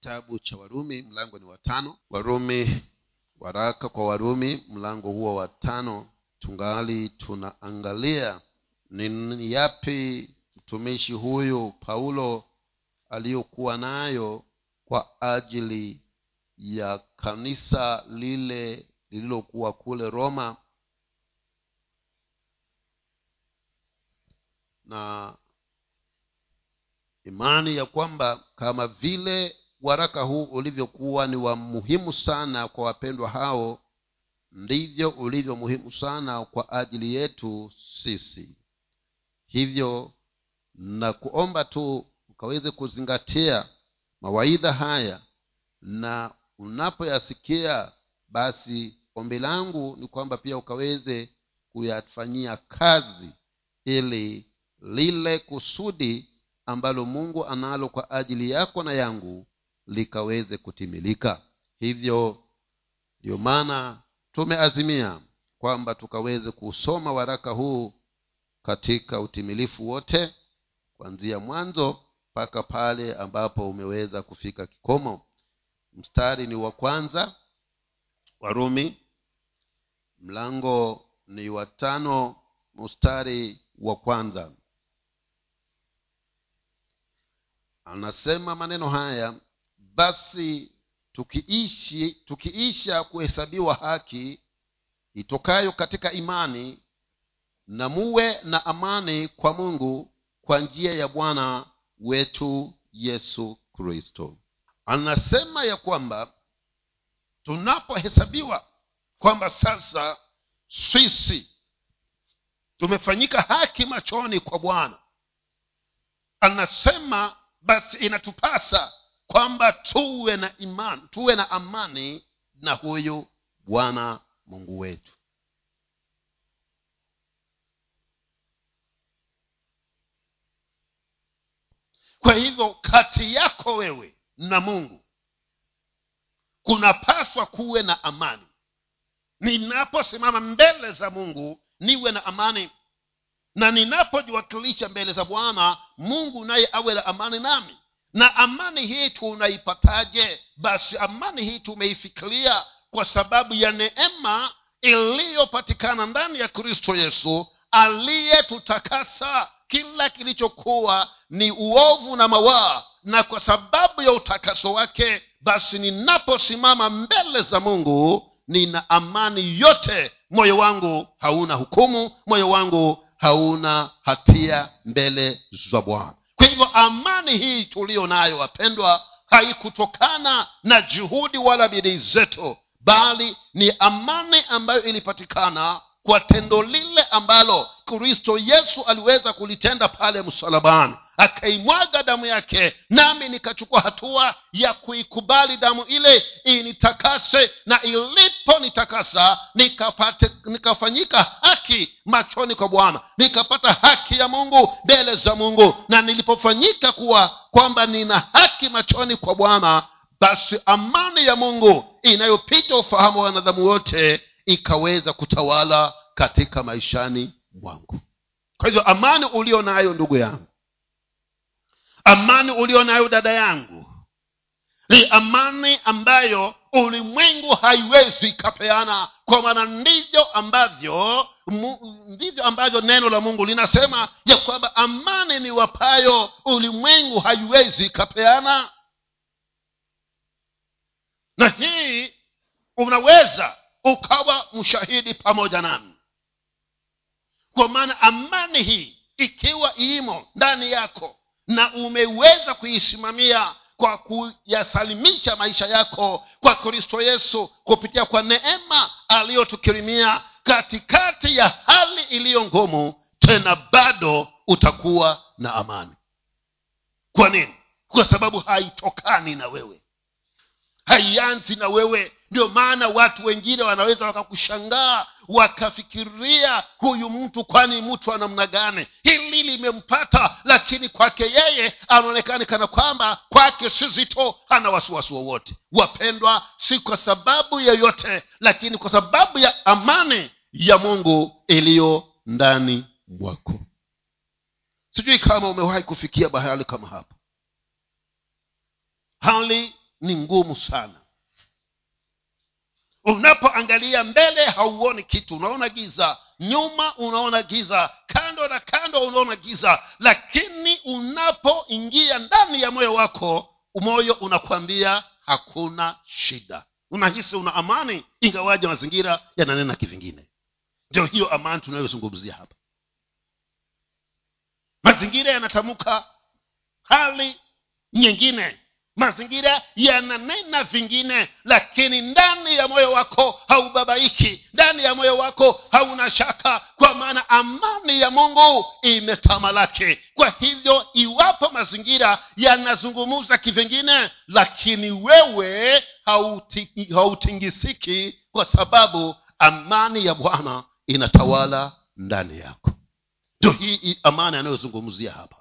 kitabu cha warumi mlango ni watano warumi waraka kwa warumi mlango huo wa tano. Tungali tunaangalia ni yapi mtumishi huyu paulo aliyokuwa nayo kwa ajili ya kanisa lile lililokuwa kule roma. Na imani ya kwamba kama vile waraka huu ulivyokuwa ni wa muhimu sana kwa wapendwa hao ndivyo ulivyo muhimu sana kwa ajili yetu sisi. Hivyo na kuomba tu ukaweze kuzingatia mawaidha haya na unapoyasikia basi ombi langu ni kwamba pia ukaweze kuyafanyia kazi ili lile kusudi ambalo mungu analo kwa ajili yako na yangu likaweze kutimilika. Hivyo ndiyo maana tumeazimia kwamba tukaweze kusoma waraka huu katika utimilifu wote kuanzia mwanzo mpaka pale ambapo umeweza kufika kikomo. Mstari ni wa kwanza warumi mlango ni wa tano mstari wa kwanza. Anasema maneno haya basi tukiishi tukiisha kuhesabiwa haki itokayo katika imani na muwe na amani kwa mungu kwa njia ya bwana wetu yesu kristo. Anasema ya kwamba tunapohesabiwa kwamba sasa sisi tumefanyika haki machoni kwa bwana anasema basi inatupasa kwamba tuwe na imani tuwe na amani na huyu bwana mungu wetu. Kwa hivyo kati yako wewe na mungu kunapaswa kuwe na amani. Ninaposimama mbele za mungu niwe na amani na ninapojiwakilisha mbele za bwana mungu naye awe na amani nami na amani hii tunaipataje? Basi amani hii tumeifikiria kwa sababu ya neema iliyopatikana ndani ya kristo yesu aliyetutakasa kila kilichokuwa ni uovu na mawaa na kwa sababu ya utakaso wake basi ninaposimama mbele za mungu nina amani yote. Moyo wangu hauna hukumu moyo wangu hauna hatia mbele za bwana kwa hivyo amani hii tuliyo nayo wapendwa haikutokana na juhudi wala bidii zetu bali ni amani ambayo ilipatikana kwa tendo lile ambalo kristo yesu aliweza kulitenda pale msalabani. Akaimwaga damu yake nami nikachukua hatua ya kuikubali damu ile initakase na iliponitakasa nikapate nikafanyika haki machoni kwa bwana. Nikapata haki ya mungu mbele za mungu. Na nilipofanyika kuwa kwamba nina haki machoni kwa bwana basi amani ya mungu inayopita ufahamu wa wanadhamu wote ikaweza kutawala katika maishani mwangu. Kwa hivyo amani ulio nayo ndugu yangu amani ulio nayo dada yangu ni amani ambayo ulimwengu haiwezi ikapeana kwa maana ndivyo ambavyo ndivyo ambavyo neno la mungu linasema ya kwamba amani ni wapayo ulimwengu haiwezi ikapeana. Na hii unaweza ukawa mshahidi pamoja nami. Kwa maana amani hii ikiwa imo ndani yako na umeweza kuisimamia kwa kuyasalimisha maisha yako kwa kristo yesu kupitia kwa neema aliyotukirimia katikati ya hali iliyo ngumu tena bado utakuwa na amani. Kwa nini? Kwa sababu haitokani na wewe. Haianzi na wewe ndio maana watu wengine wanaweza wakakushangaa wakafikiria huyu mtu kwani mtu wa namna gani. Hili limempata lakini kwake yeye anaonekana kana kwamba kwake si zito hana wasiwasi wowote. Wapendwa si kwa sababu yoyote lakini kwa sababu ya amani ya mungu iliyo ndani mwako. Sijui kama umewahi kufikia bahali kama hapa hali ni ngumu sana unapoangalia mbele hauoni kitu. Unaona giza. Nyuma unaona giza. Kando na kando unaona giza. Lakini unapoingia ndani ya moyo wako moyo unakwambia hakuna shida. Unahisi una amani ingawaje mazingira yananena kivingine. Ndio hiyo amani tunayozungumzia hapa. Mazingira yanatamka hali nyingine mazingira yananena vingine lakini ndani ya moyo wako haubabaiki ndani ya moyo wako hauna shaka kwa maana amani ya mungu imetamalaki. Kwa hivyo iwapo mazingira yanazungumza kivingine lakini wewe hauti, hautingisiki kwa sababu amani ya bwana inatawala ndani yako. Ndio hii amani anayozungumzia hapa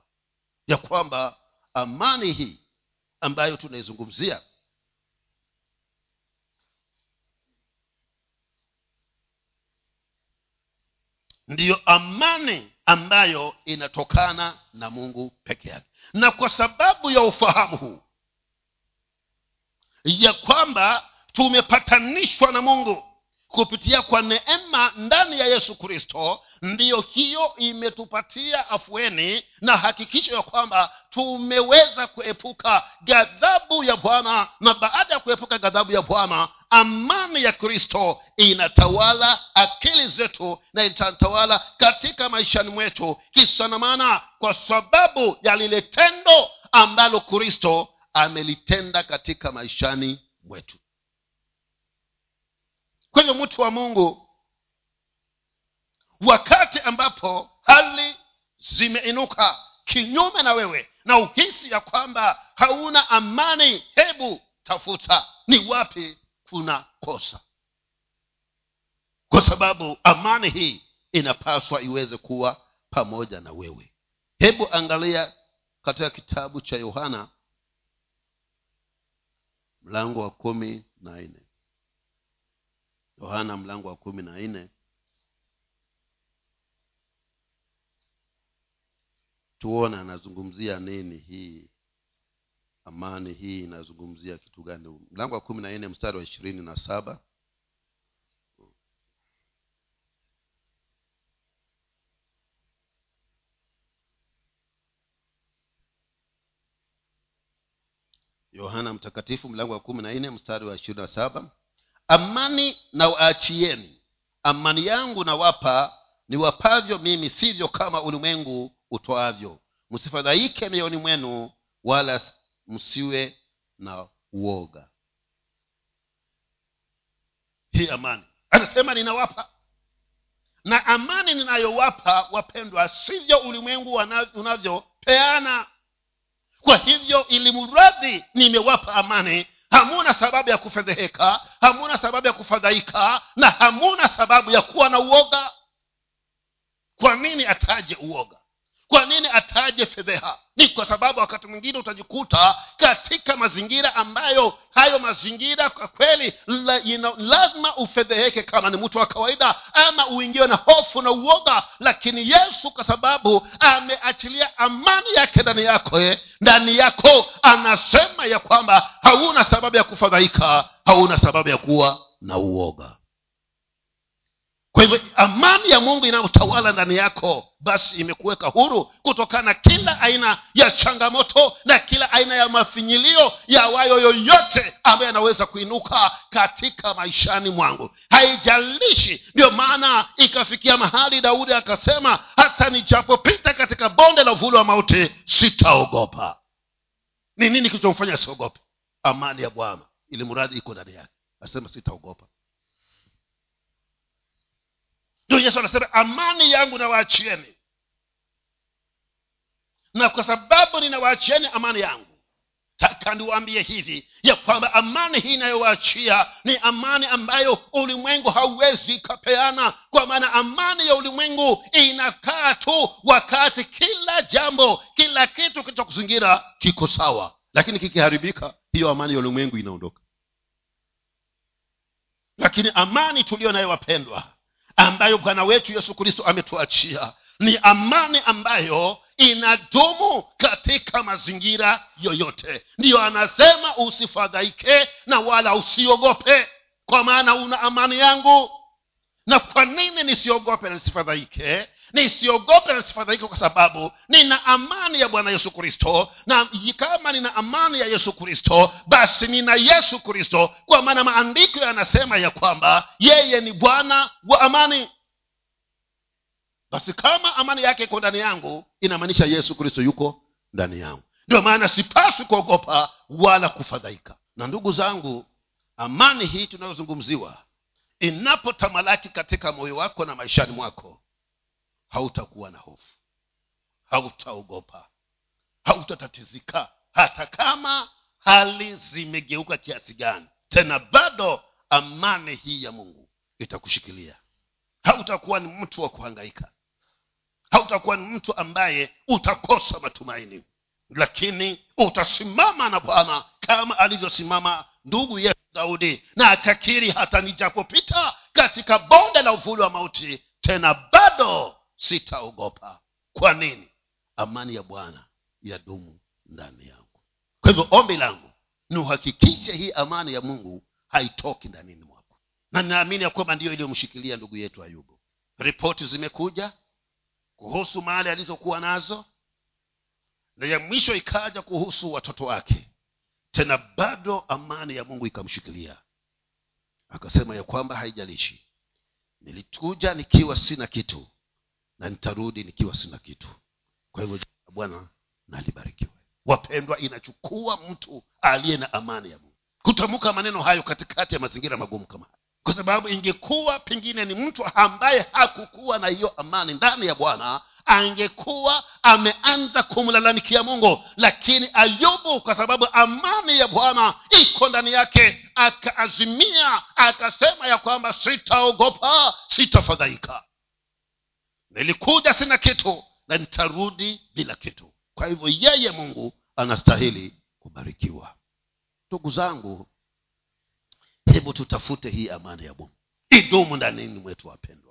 ya kwamba amani hii ambayo tunaizungumzia. Ndiyo amani ambayo inatokana na mungu peke yake. Na kwa sababu ya ufahamu huu ya kwamba tumepatanishwa na mungu kupitia kwa neema ndani ya yesu kristo ndiyo hiyo imetupatia afueni na hakikisho ya kwamba tumeweza kuepuka ghadhabu ya bwana na baada ya kuepuka ghadhabu ya bwana amani ya kristo inatawala akili zetu na itatawala katika maishani mwetu. Kisanamana kwa sababu ya lile tendo ambalo kristo amelitenda katika maishani mwetu. Kwa hivyo mtu wa mungu wakati ambapo hali zimeinuka kinyume na wewe na uhisi ya kwamba hauna amani hebu tafuta ni wapi kuna kosa. Kwa sababu amani hii inapaswa iweze kuwa pamoja na wewe. Hebu angalia katika kitabu cha yohana mlango wa kumi na nne. Yohana mlango wa kumi na nne tuone anazungumzia nini hii? Amani hii inazungumzia kitu gani? Mlango wa kumi na nne mstari wa ishirini na saba. Yohana mtakatifu mlango wa kumi na nne mstari wa ishirini na saba. Amani na waachieni amani yangu nawapa niwapavyo mimi sivyo kama ulimwengu utoavyo msifadhaike mioyoni mwenu wala msiwe na uoga. Hii amani. Anasema ninawapa. Na amani ninayowapa wapendwa sivyo ulimwengu unavyopeana. Kwa hivyo ili mradhi nimewapa amani hamuna sababu ya kufedheheka hamuna sababu ya kufadhaika na hamuna sababu ya kuwa na uoga. Kwa nini ataje uoga kwa nini ataje fedheha? Ni kwa sababu wakati mwingine utajikuta katika mazingira ambayo hayo mazingira kwa kweli la, you know, lazima ufedheheke kama ni mtu wa kawaida ama uingiwe na hofu na uoga. Lakini yesu kwa sababu ameachilia amani yake ndani yako eh, ndani yako anasema ya kwamba hauna sababu ya kufadhaika hauna sababu ya kuwa na uoga kwa hivyo amani ya mungu inayotawala ndani yako basi imekuweka huru kutokana na kila aina ya changamoto na kila aina ya mafinyilio ya wayo yoyote ambayo yanaweza kuinuka katika maishani mwangu. Haijalishi ndio maana ikafikia mahali daudi akasema hata nijapopita katika bonde la uvuli wa mauti sitaogopa. Ni nini kilichomfanya siogopa amani ya bwana. Ili mradhi iko ndani yake. Asema sitaogopa ndio yesu anasema amani yangu nawaachieni. Na kwa sababu ninawaachieni amani yangu taka niwaambie hivi ya kwamba amani hii inayowaachia ni amani ambayo ulimwengu hauwezi ikapeana. Kwa maana amani ya ulimwengu inakaa tu wakati kila jambo kila kitu kilichokuzingira kiko sawa. Lakini kikiharibika hiyo amani ya ulimwengu inaondoka. Lakini amani tuliyo nayo wapendwa ambayo bwana wetu yesu kristo ametuachia. Ni amani ambayo inadumu katika mazingira yoyote. Ndiyo anasema usifadhaike na wala usiogope. Kwa maana una amani yangu na kwa nini nisiogope na nisifadhaike? Nisiogope na nisifadhaike kwa sababu nina amani ya bwana yesu kristo. Na kama nina amani ya yesu kristo basi nina yesu kristo. Kwa maana maandiko yanasema ya kwamba yeye ni bwana wa amani. Basi kama amani yake iko ndani yangu inamaanisha yesu kristo yuko ndani yangu. Ndio maana sipaswi kuogopa wala kufadhaika. Na ndugu zangu amani hii tunayozungumziwa inapotamalaki katika moyo wako na maishani mwako hautakuwa na hofu. Hautaogopa. Hautatatizika hata kama hali zimegeuka kiasi gani tena bado amani hii ya mungu itakushikilia. Hautakuwa ni mtu wa kuhangaika. Hautakuwa ni mtu ambaye utakosa matumaini lakini utasimama na bwana kama alivyosimama ndugu yetu daudi na akakiri hata nijapopita katika bonde la uvuli wa mauti tena bado sitaogopa. Kwa nini? Amani ya bwana yadumu ndani yangu. Kwa hivyo ombi langu ni uhakikishe hii amani ya mungu haitoki ndanini mwako. Na ninaamini ya kwamba ndiyo iliyomshikilia ndugu yetu ayubu. Ripoti zimekuja kuhusu mali alizokuwa nazo na ya mwisho ikaja kuhusu watoto wake. Tena bado amani ya mungu ikamshikilia. Akasema ya kwamba haijalishi. Nilikuja nikiwa sina kitu na nitarudi nikiwa sina kitu. Kwa hivyo bwana nalibarikiwe. Wapendwa inachukua mtu aliye na amani ya mungu. Kutamka maneno hayo katikati ya mazingira magumu kama haya. Kwa sababu ingekuwa pengine ni mtu ambaye hakukuwa na hiyo amani ndani ya bwana angekuwa ameanza kumlalamikia mungu lakini ayubu kwa sababu amani ya bwana iko ndani yake akaazimia akasema ya kwamba sitaogopa sitafadhaika. Nilikuja sina kitu na nitarudi bila kitu. Kwa hivyo yeye mungu anastahili kubarikiwa. Ndugu zangu hebu tutafute hii amani ya mungu. Idumu ndanini mwetu wapendwa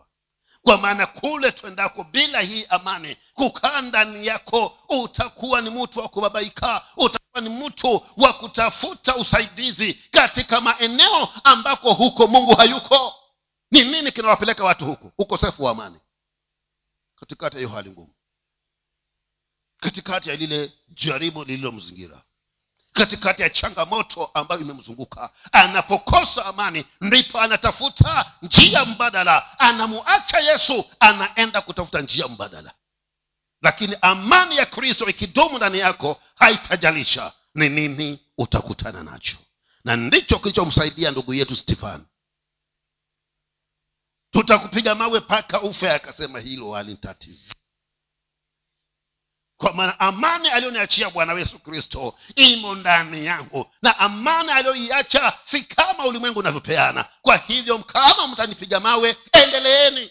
kwa maana kule twendako bila hii amani kukaa ndani yako utakuwa ni mtu wa kubabaika utakuwa ni mtu wa kutafuta usaidizi katika maeneo ambako huko mungu hayuko. Ni nini kinawapeleka watu huku? Ukosefu wa amani. Katikati ya hiyo hali ngumu. Katikati ya lile jaribu lililomzingira katikati ya changamoto ambayo imemzunguka. Anapokosa amani ndipo anatafuta njia mbadala. Anamuacha yesu anaenda kutafuta njia mbadala. Lakini amani ya kristo ikidumu ndani yako haitajalisha ni nini utakutana nacho. Na ndicho kilichomsaidia ndugu yetu stefano tutakupiga mawe paka ufe akasema hilo halintatizi kwa maana amani aliyoniachia bwana yesu kristo imo ndani yangu. Na amani aliyoiacha si kama ulimwengu unavyopeana. Kwa hivyo kama mtanipiga mawe endeleeni.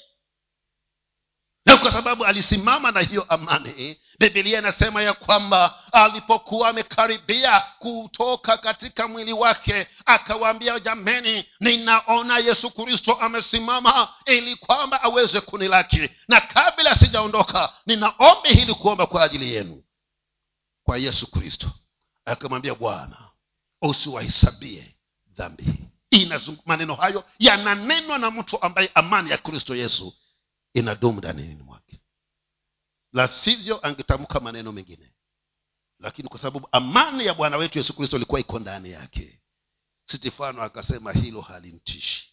Na kwa sababu alisimama na hiyo amani bibilia inasema ya kwamba alipokuwa amekaribia kutoka katika mwili wake akawaambia jameni ninaona yesu kristo amesimama ili kwamba aweze kunilaki. Na kabla sijaondoka ninaombi hili kuomba kwa ajili yenu. Kwa yesu kristo. Akamwambia bwana usiwahesabie dhambi. Maneno hayo yananenwa na mtu ambaye amani ya kristo yesu inadumu ndanini mwake la sivyo angetamka maneno mengine. Lakini kwa sababu amani ya bwana wetu yesu kristo ilikuwa iko ndani yake stefano akasema hilo halimtishi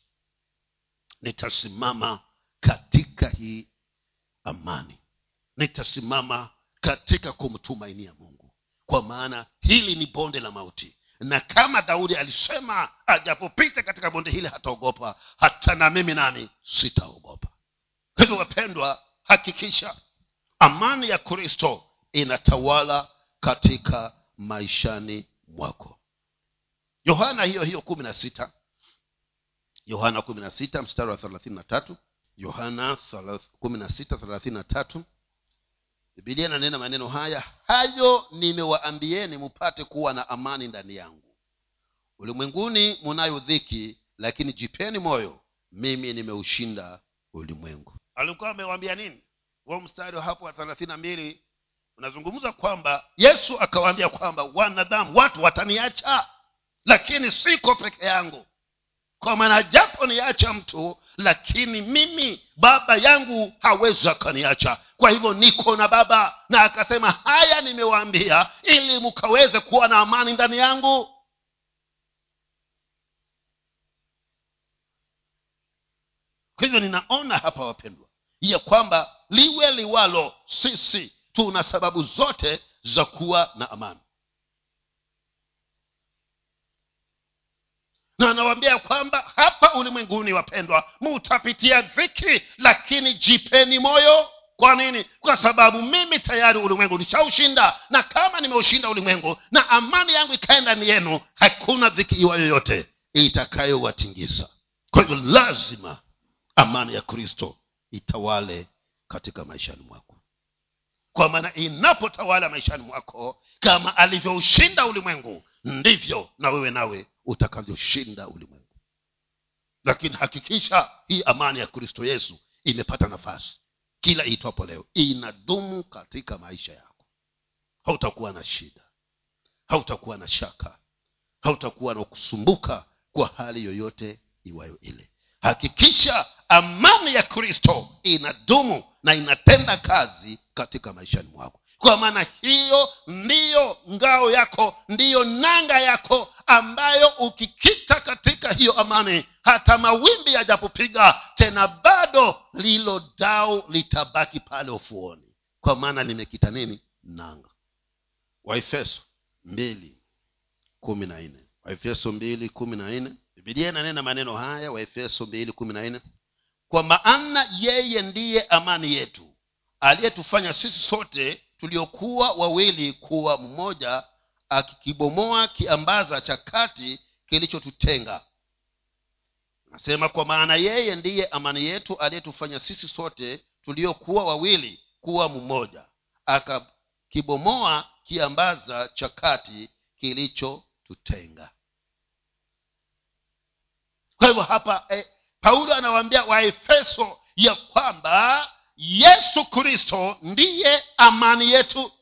nitasimama katika hii amani. Nitasimama katika kumtumainia mungu. Kwa maana hili ni bonde la mauti. Na kama daudi alisema ajapopita katika bonde hili hataogopa. Hata na mimi nami sitaogopa. Hivyo wapendwa hakikisha amani ya kristo inatawala katika maishani mwako. Yohana hiyo hiyo kumi na sita. Yohana kumi na sita mstari wa thelathini na tatu. Yohana kumi na sita thelathini na tatu. Bibilia inanena maneno haya hayo nimewaambieni mupate kuwa na amani ndani yangu. Ulimwenguni munayo dhiki lakini jipeni moyo mimi nimeushinda ulimwengu. Alikuwa amewambia nini huo mstari wa hapo wa thelathini na mbili unazungumza kwamba yesu akawaambia kwamba wanadamu watu wataniacha lakini siko peke yangu. Kwa maana japo niacha mtu lakini mimi baba yangu hawezi akaniacha. Kwa hivyo niko na baba na akasema haya nimewaambia ili mkaweze kuwa na amani ndani yangu. Kwa hivyo ninaona hapa wapendwa ya kwamba liwe liwalo sisi. Tuna sababu zote za kuwa na amani. Na anawaambia kwamba hapa ulimwenguni wapendwa mutapitia dhiki lakini jipeni moyo. Kwa nini? Kwa sababu mimi tayari ulimwengu nishaushinda na kama nimeushinda ulimwengu na amani yangu ikae ndani yenu hakuna dhiki iwa yoyote itakayowatingisa kwa hivyo lazima amani ya kristo itawale katika maishani mwako. Kwa maana inapotawala maishani mwako kama alivyoushinda ulimwengu ndivyo na wewe nawe utakavyoshinda ulimwengu. Lakini hakikisha hii amani ya kristo yesu imepata nafasi. Kila iitwapo leo inadumu katika maisha yako. Hautakuwa na shida. Hautakuwa na shaka. Hautakuwa na kusumbuka kwa hali yoyote iwayo ile. Hakikisha amani ya kristo inadumu na inatenda kazi katika maishani mwako. Kwa maana hiyo ndiyo ngao yako ndiyo nanga yako ambayo ukikita katika hiyo amani hata mawimbi yajapopiga tena bado lilo dau litabaki pale ufuoni. Kwa maana limekita nini? Nanga. Waefeso mbili kumi na nne. Waefeso mbili kumi na nne. Bibilia inanena maneno haya waefeso mbili kumi na nne kwa maana yeye ndiye amani yetu aliyetufanya sisi sote tuliokuwa wawili kuwa mmoja akikibomoa kiambaza cha kati kilichotutenga. Nasema kwa maana yeye ndiye amani yetu aliyetufanya sisi sote tuliokuwa wawili kuwa mmoja akakibomoa kiambaza cha kati kilichotutenga. Kwa hivyo hapa eh, paulo anawaambia waefeso ya kwamba yesu kristo ndiye amani yetu.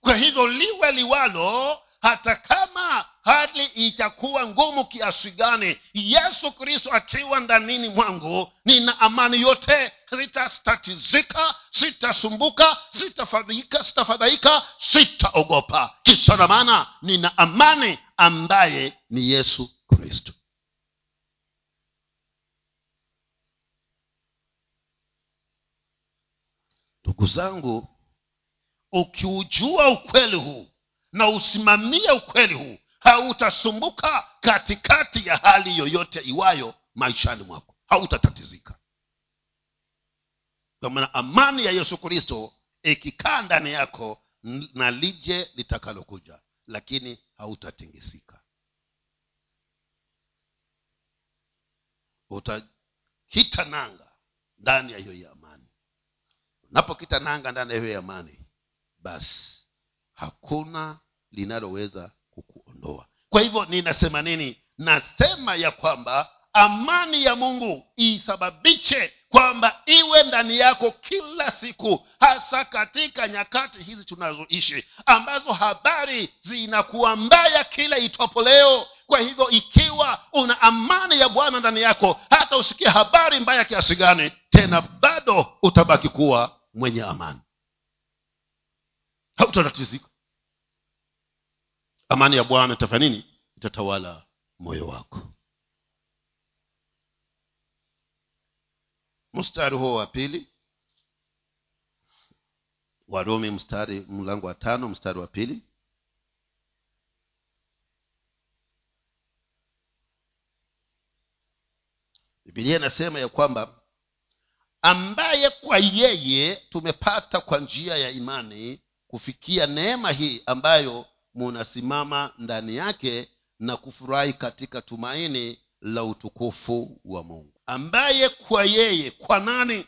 Kwa hivyo liwe liwalo hata kama hali itakuwa ngumu kiasi gani yesu kristo akiwa ndanini mwangu nina amani yote. Sitastatizika sitasumbuka sitafadhaika sitafadhaika sitaogopa. Kisa na maana nina amani ambaye ni yesu kristo ndugu zangu ukiujua ukweli huu na usimamie ukweli huu hautasumbuka katikati ya hali yoyote iwayo maishani mwako. Hautatatizika. Kwa maana amani ya yesu kristo ikikaa ndani yako na lije litakalokuja lakini hautatingisika. Utakita nanga ndani ya hiyo amani unapokita nanga ndani ya hiyo amani basi hakuna linaloweza kukuondoa. Kwa hivyo ninasema nini? Nasema ya kwamba amani ya mungu isababishe kwamba iwe ndani yako kila siku hasa katika nyakati hizi tunazoishi ambazo habari zinakuwa mbaya kila itwapo leo. Kwa hivyo ikiwa una amani ya bwana ndani yako hata usikie habari mbaya kiasi gani tena bado utabaki kuwa mwenye amani. Hautatatizika amani ya bwana itafanya nini? Itatawala moyo wako. Mstari huo wa pili. Warumi mstari mlango wa tano mstari wa pili. Bibilia inasema ya kwamba ambaye kwa yeye tumepata kwa njia ya imani kufikia neema hii ambayo munasimama ndani yake na kufurahi katika tumaini la utukufu wa mungu. Ambaye kwa yeye kwa nani?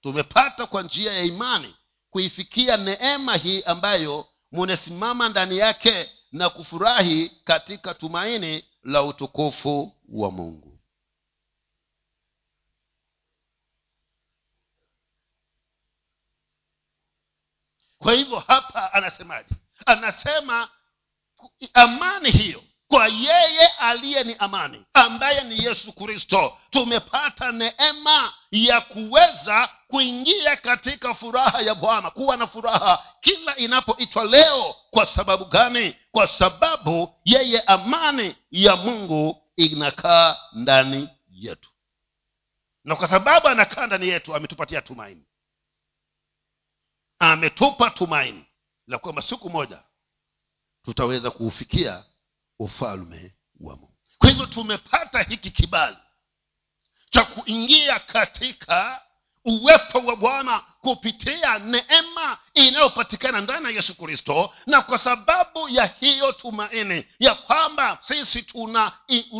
Tumepata kwa njia ya imani kuifikia neema hii ambayo munasimama ndani yake na kufurahi katika tumaini la utukufu wa mungu kwa hivyo hapa anasemaje? Anasema amani hiyo kwa yeye aliye ni amani ambaye ni yesu kristo tumepata neema ya kuweza kuingia katika furaha ya bwana kuwa na furaha kila inapoitwa leo. Kwa sababu gani? Kwa sababu yeye amani ya mungu inakaa ndani yetu. Na kwa sababu anakaa ndani yetu ametupatia tumaini ametupa tumaini la kwamba siku moja tutaweza kuufikia ufalme wa mungu. Kwa hivyo tumepata hiki kibali cha kuingia katika uwepo wa bwana kupitia neema inayopatikana ndani ya yesu kristo na kwa sababu ya hiyo tumaini ya kwamba sisi tuna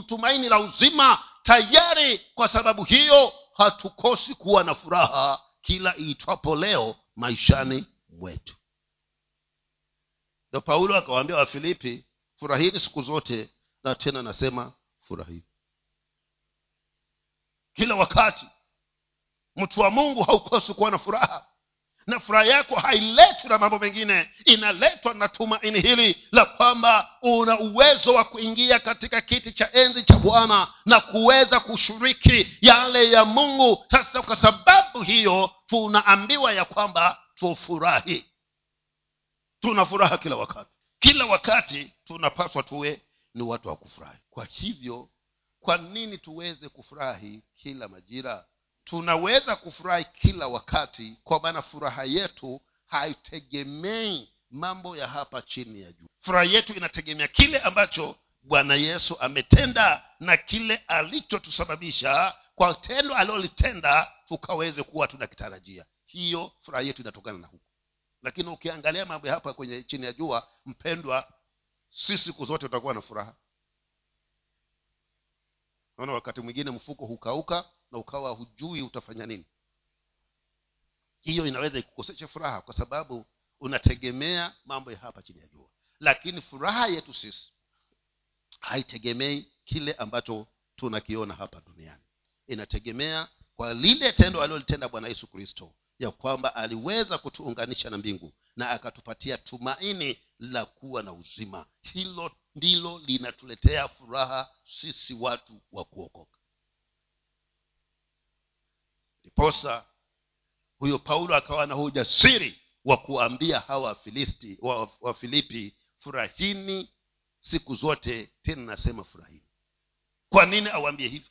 tumaini la uzima tayari. Kwa sababu hiyo hatukosi kuwa na furaha kila iitwapo leo maishani mwetu. Ndo paulo akawaambia wafilipi furahini siku zote na tena nasema furahini. Kila wakati mtu wa mungu haukosi kuwa na furaha na furaha yako hailetwi na mambo mengine. Inaletwa na tumaini hili la kwamba una uwezo wa kuingia katika kiti cha enzi cha bwana na kuweza kushiriki yale ya mungu. Sasa kwa sababu hiyo tunaambiwa ya kwamba tufurahi. Tuna furaha kila wakati. Kila wakati tunapaswa tuwe ni watu wa kufurahi. Kwa hivyo kwa nini tuweze kufurahi kila majira tunaweza kufurahi kila wakati kwa maana furaha yetu haitegemei mambo ya hapa chini ya juu. Furaha yetu inategemea kile ambacho bwana yesu ametenda na kile alichotusababisha kwa tendo alilolitenda tukaweze kuwa tunakitarajia. Hiyo furaha yetu inatokana na huko. Lakini ukiangalia mambo ya hapa kwenye chini ya jua mpendwa si siku zote utakuwa na furaha. Naona wakati mwingine mfuko hukauka na ukawa hujui utafanya nini. Hiyo inaweza ikukosesha furaha kwa sababu unategemea mambo ya hapa chini ya jua. Lakini furaha yetu sisi haitegemei kile ambacho tunakiona hapa duniani. Inategemea kwa lile tendo alilolitenda bwana yesu kristo ya kwamba aliweza kutuunganisha na mbingu na akatupatia tumaini la kuwa na uzima. Hilo ndilo linatuletea furaha sisi watu wa kuokoka ndiposa huyo paulo akawa na ujasiri wa kuambia hawa wafilipi wa, furahini siku zote tena nasema furahini. Kwa nini awambie hivyo?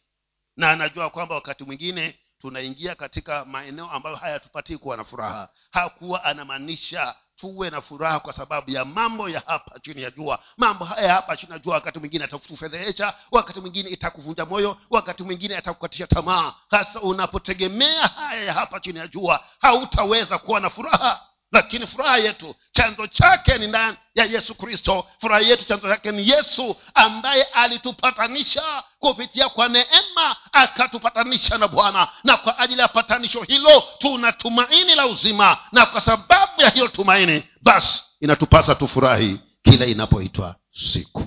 Na anajua kwamba wakati mwingine tunaingia katika maeneo ambayo hayatupatii kuwa na furaha. Hakuwa anamaanisha tuwe na furaha kwa sababu ya mambo ya hapa chini ya jua. Mambo haya hapa chini ya jua wakati mwingine atakufedhehesha wakati mwingine itakuvunja moyo wakati mwingine atakukatisha tamaa. Hasa unapotegemea haya ya hapa chini ya jua hautaweza kuwa na furaha lakini furaha yetu chanzo chake ni ndani ya yesu kristo. Furaha yetu chanzo chake ni yesu ambaye alitupatanisha kupitia kwa neema akatupatanisha na bwana. Na kwa ajili ya patanisho hilo tuna tumaini la uzima. Na kwa sababu ya hiyo tumaini basi inatupasa tufurahi kila inapoitwa siku.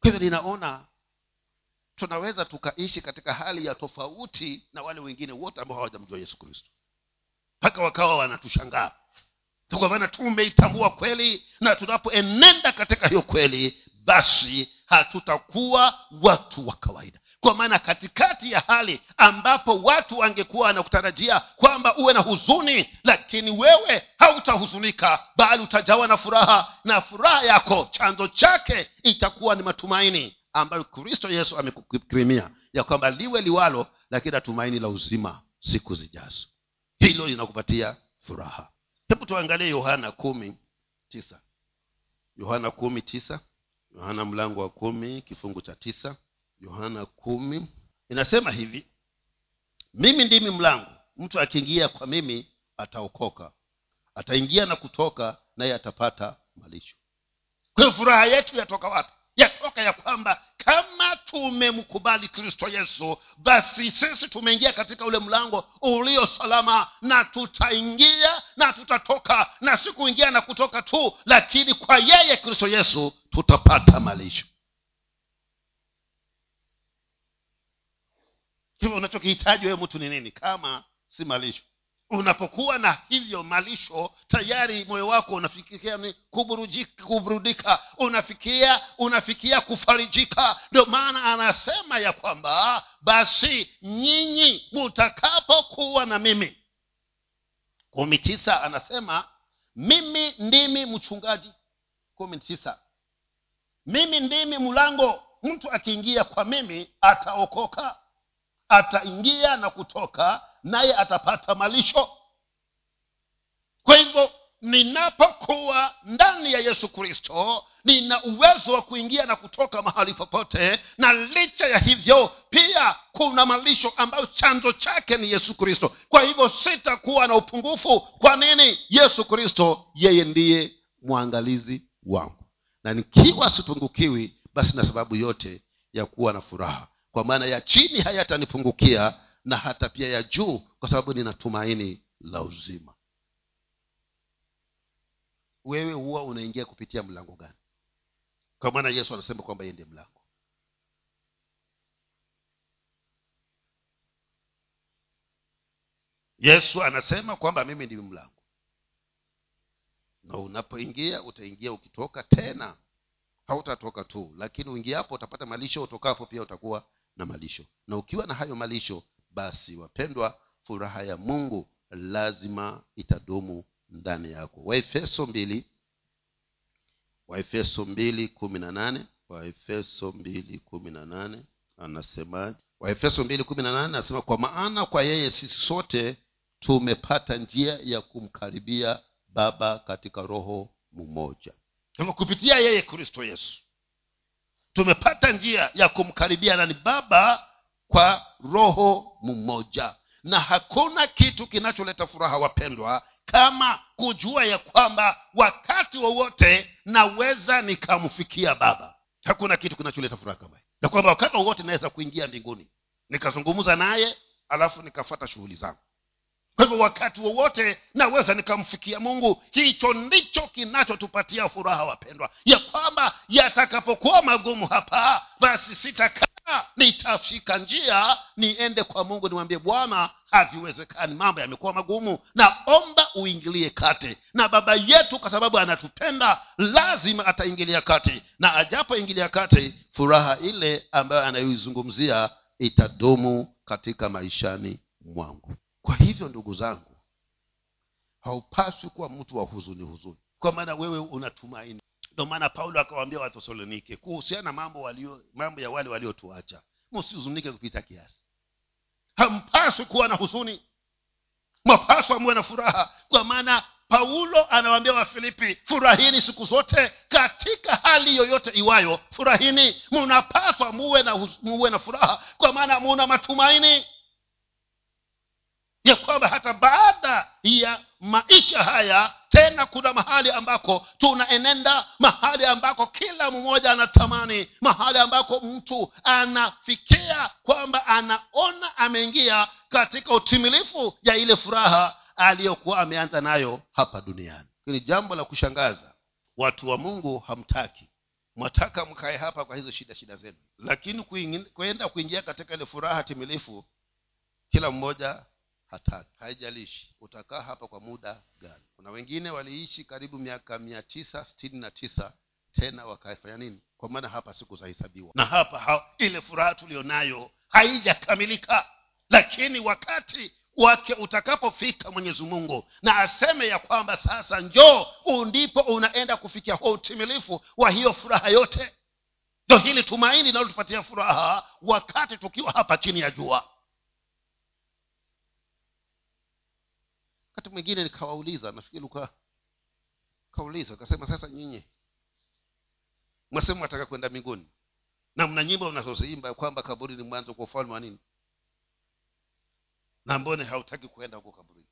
Kwa hivyo ninaona tunaweza tukaishi katika hali ya tofauti na wale wengine wote ambao hawajamjua yesu kristo mpaka wakawa wanatushangaa. Kwa maana tumeitambua kweli na tunapoenenda katika hiyo kweli basi hatutakuwa watu wa kawaida. Kwa maana katikati ya hali ambapo watu wangekuwa wanakutarajia kwamba uwe na huzuni lakini wewe hautahuzunika bali utajawa na furaha na furaha yako chanzo chake itakuwa ni matumaini ambayo kristo yesu amekukirimia ya kwamba liwe liwalo lakini atumaini la uzima siku zijazo hilo linakupatia furaha. Hebu tuangalie yohana kumi tisa. Yohana kumi tisa. Yohana mlango wa kumi kifungu cha tisa. Yohana kumi. Inasema hivi mimi ndimi mlango. Mtu akiingia kwa mimi ataokoka. Ataingia na kutoka naye atapata malisho. Kwa hiyo furaha yetu yatoka wapi yatoka ya kwamba kama tumemkubali kristo yesu basi sisi tumeingia katika ule mlango ulio salama na tutaingia na tutatoka na si kuingia na kutoka tu lakini kwa yeye kristo yesu tutapata malisho. Hivyo unachokihitaji wewe mtu ni nini? Kama si malisho unapokuwa na hivyo malisho tayari moyo wako unafikiria kuburudika. Unafikiria unafikiria kufarijika. Ndio maana anasema ya kwamba basi nyinyi mutakapokuwa na mimi. Kumi tisa anasema mimi ndimi mchungaji. Kumi tisa mimi ndimi mlango. Mtu akiingia kwa mimi ataokoka ataingia na kutoka naye atapata malisho. Kwa hivyo ninapokuwa ndani ya yesu kristo nina uwezo wa kuingia na kutoka mahali popote na licha ya hivyo pia kuna malisho ambayo chanzo chake ni yesu kristo. Kwa hivyo sitakuwa na upungufu. Kwa nini? Yesu kristo yeye ndiye mwangalizi wangu. Na nikiwa sipungukiwi basi na sababu yote ya kuwa na furaha. Kwa maana ya chini hayatanipungukia na hata pia ya juu kwa sababu nina tumaini la uzima. Wewe huwa unaingia kupitia mlango gani? Kwa maana yesu anasema kwamba yeye ndiye mlango. Yesu anasema kwamba mimi ndimi mlango. Na unapoingia utaingia ukitoka tena. Hautatoka tu lakini uingiapo utapata malisho utokapo pia utakuwa na malisho. Na ukiwa na hayo malisho basi wapendwa furaha ya mungu lazima itadumu ndani yako. Waefeso mbili waefeso mbili kumi na nane waefeso mbili kumi na nane anasemaje? Waefeso mbili kumi na nane anasema kwa maana kwa yeye sisi sote tumepata njia ya kumkaribia baba katika roho mmoja. Kupitia yeye kristo yesu. Tumepata njia ya kumkaribia nani? Baba kwa roho mmoja. Na hakuna kitu kinacholeta furaha wapendwa kama kujua ya kwamba wakati wowote naweza nikamfikia baba. Hakuna kitu kinacholeta furaha kama ya kwamba wakati wowote naweza kuingia mbinguni nikazungumza naye alafu nikafata shughuli zangu. Kwa hivyo wakati wowote naweza nikamfikia mungu hicho ndicho kinachotupatia furaha wapendwa. Ya kwamba yatakapokuwa magumu hapa basi sitakaa nitashika njia niende kwa mungu nimwambie bwana haviwezekani mambo yamekuwa magumu naomba uingilie kati. Na baba yetu kwa sababu anatupenda lazima ataingilia kati. Na ajapoingilia kati furaha ile ambayo anayoizungumzia itadumu katika maishani mwangu. Kwa hivyo ndugu zangu haupaswi kuwa mtu wa huzuni huzuni. Kwa maana wewe unatumaini ndio maana paulo akawaambia wathesalonike kuhusiana na mambo walio mambo ya wale waliotuacha msihuzunike kupita kiasi. Hampaswi kuwa na huzuni. Mwapaswa muwe na furaha. Kwa maana paulo anawaambia wafilipi furahini siku zote katika hali yoyote iwayo. Furahini. Munapaswa muwe na, muwe na furaha. Kwa maana muna matumaini ya kwamba hata baada ya maisha haya tena kuna mahali ambako tunaenenda mahali ambako kila mmoja anatamani mahali ambako mtu anafikia kwamba anaona ameingia katika utimilifu ya ile furaha aliyokuwa ameanza nayo hapa duniani. Ni jambo la kushangaza watu wa mungu hamtaki mwataka mkae hapa kwa hizo shida shida zenu. Lakini kwenda kuingia katika ile furaha timilifu kila mmoja hataki haijalishi utakaa hapa kwa muda gani. Kuna wengine waliishi karibu miaka mia tisa sitini na tisa tena wakafanya nini? Kwa maana hapa siku zahesabiwa na hapa ha, ile furaha tuliyonayo haijakamilika. Lakini wakati wake utakapofika mwenyezi mungu na aseme ya kwamba sasa njoo ndipo unaenda kufikia huo utimilifu wa hiyo furaha yote. Ndo hili tumaini linalotupatia furaha wakati tukiwa hapa chini ya jua wakati mwingine nikawauliza nafikiri luka kauliza akasema sasa nyinyi mwasema wataka kwenda mbinguni. Na mna nyimbo mnazoziimba kwamba kaburi ni mwanzo kwa ufalme wa nini? Na mbone hautaki kuenda huko kaburini?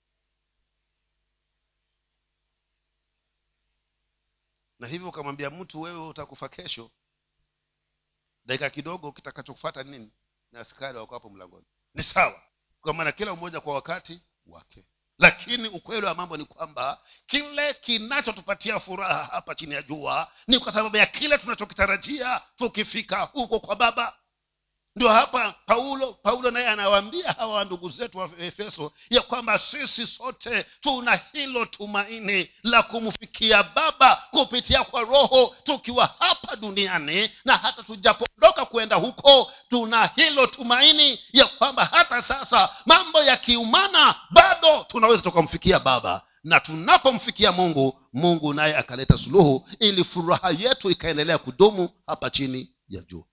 Na hivyo ukamwambia mtu wewe utakufa kesho. Dakika kidogo kitakachokufata nini? Na askari wako hapo mlangoni. Ni sawa. Kwa maana kila mmoja kwa wakati wake lakini ukweli wa mambo ni kwamba kile kinachotupatia furaha hapa chini ya jua ni kwa sababu ya kile tunachokitarajia tukifika huko kwa baba ndio hapa paulo paulo naye anawaambia hawa ndugu zetu wa efeso ya kwamba sisi sote tuna hilo tumaini la kumfikia baba kupitia kwa roho tukiwa hapa duniani na hata tujapoondoka kwenda huko tuna hilo tumaini ya kwamba hata sasa mambo yakiumana bado tunaweza tukamfikia baba. Na tunapomfikia mungu mungu naye akaleta suluhu ili furaha yetu ikaendelea kudumu hapa chini ya juu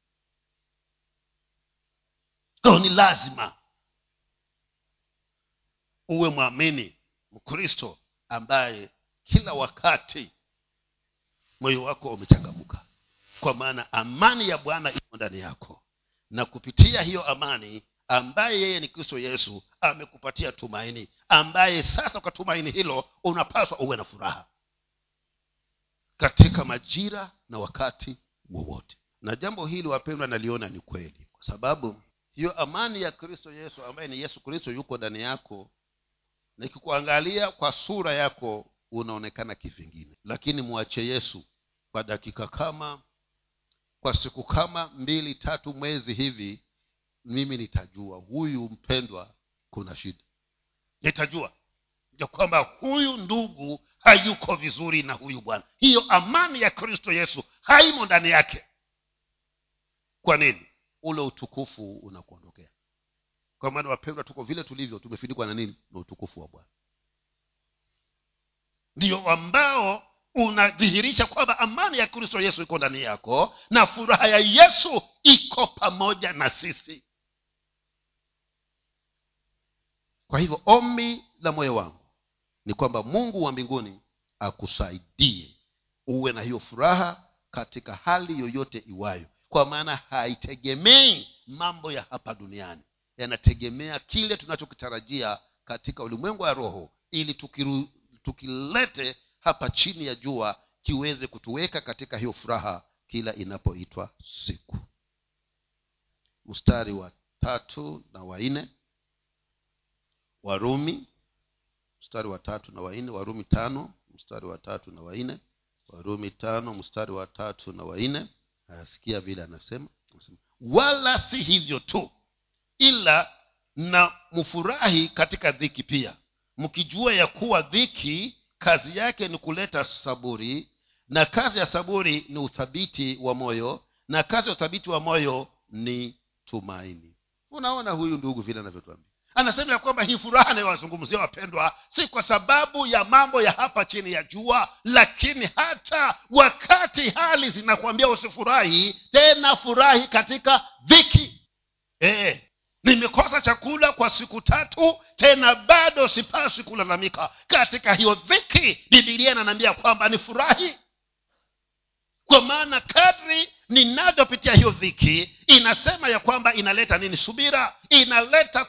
kwao ni lazima uwe mwamini mkristo ambaye kila wakati moyo wako umechangamka. Kwa maana amani ya bwana iko ndani yako. Na kupitia hiyo amani ambaye yeye ni kristo yesu amekupatia tumaini. Ambaye sasa kwa tumaini hilo unapaswa uwe na furaha. Katika majira na wakati wowote. Na jambo hili wapendwa naliona ni kweli. Kwa sababu hiyo amani ya kristo yesu ambaye ni yesu kristo yuko ndani yako nikikuangalia kwa sura yako unaonekana kivingine. Lakini mwache yesu kwa dakika kama kwa siku kama mbili tatu mwezi hivi mimi nitajua huyu mpendwa kuna shida. Nitajua ya kwamba huyu ndugu hayuko vizuri na huyu bwana. Hiyo amani ya kristo yesu haimo ndani yake. Kwa nini ule utukufu unakuondokea. Kwa maana wapendwa tuko vile tulivyo tumefindikwa na nini? Na utukufu wa bwana. Ndio ambao unadhihirisha kwamba amani ya kristo yesu iko ndani yako na furaha ya yesu iko pamoja na sisi. Kwa hivyo ombi la moyo wangu ni kwamba mungu wa mbinguni akusaidie uwe na hiyo furaha katika hali yoyote iwayo kwa maana haitegemei mambo ya hapa duniani. Yanategemea kile tunachokitarajia katika ulimwengu wa roho ili tukiru, tukilete hapa chini ya jua kiweze kutuweka katika hiyo furaha kila inapoitwa siku. Mstari wa tatu na wanne warumi mstari wa tatu na wanne warumi tano mstari wa tatu na wanne warumi tano mstari wa tatu na wanne ayasikia vile anasema wala si hivyo tu ila na mfurahi katika dhiki pia. Mkijua ya kuwa dhiki kazi yake ni kuleta saburi na kazi ya saburi ni uthabiti wa moyo na kazi ya uthabiti wa moyo ni tumaini. Unaona huyu ndugu vile anavyotuambia anasema ya kwamba hii furaha anayowazungumzia wapendwa si kwa sababu ya mambo ya hapa chini ya jua lakini hata wakati hali zinakuambia usifurahi tena furahi katika dhiki. E, nimekosa chakula kwa siku tatu tena bado sipaswi kulalamika. Katika hiyo dhiki bibilia inanaambia kwamba ni furahi kwa maana kadri ninavyopitia hiyo dhiki inasema ya kwamba inaleta nini? Subira. Inaleta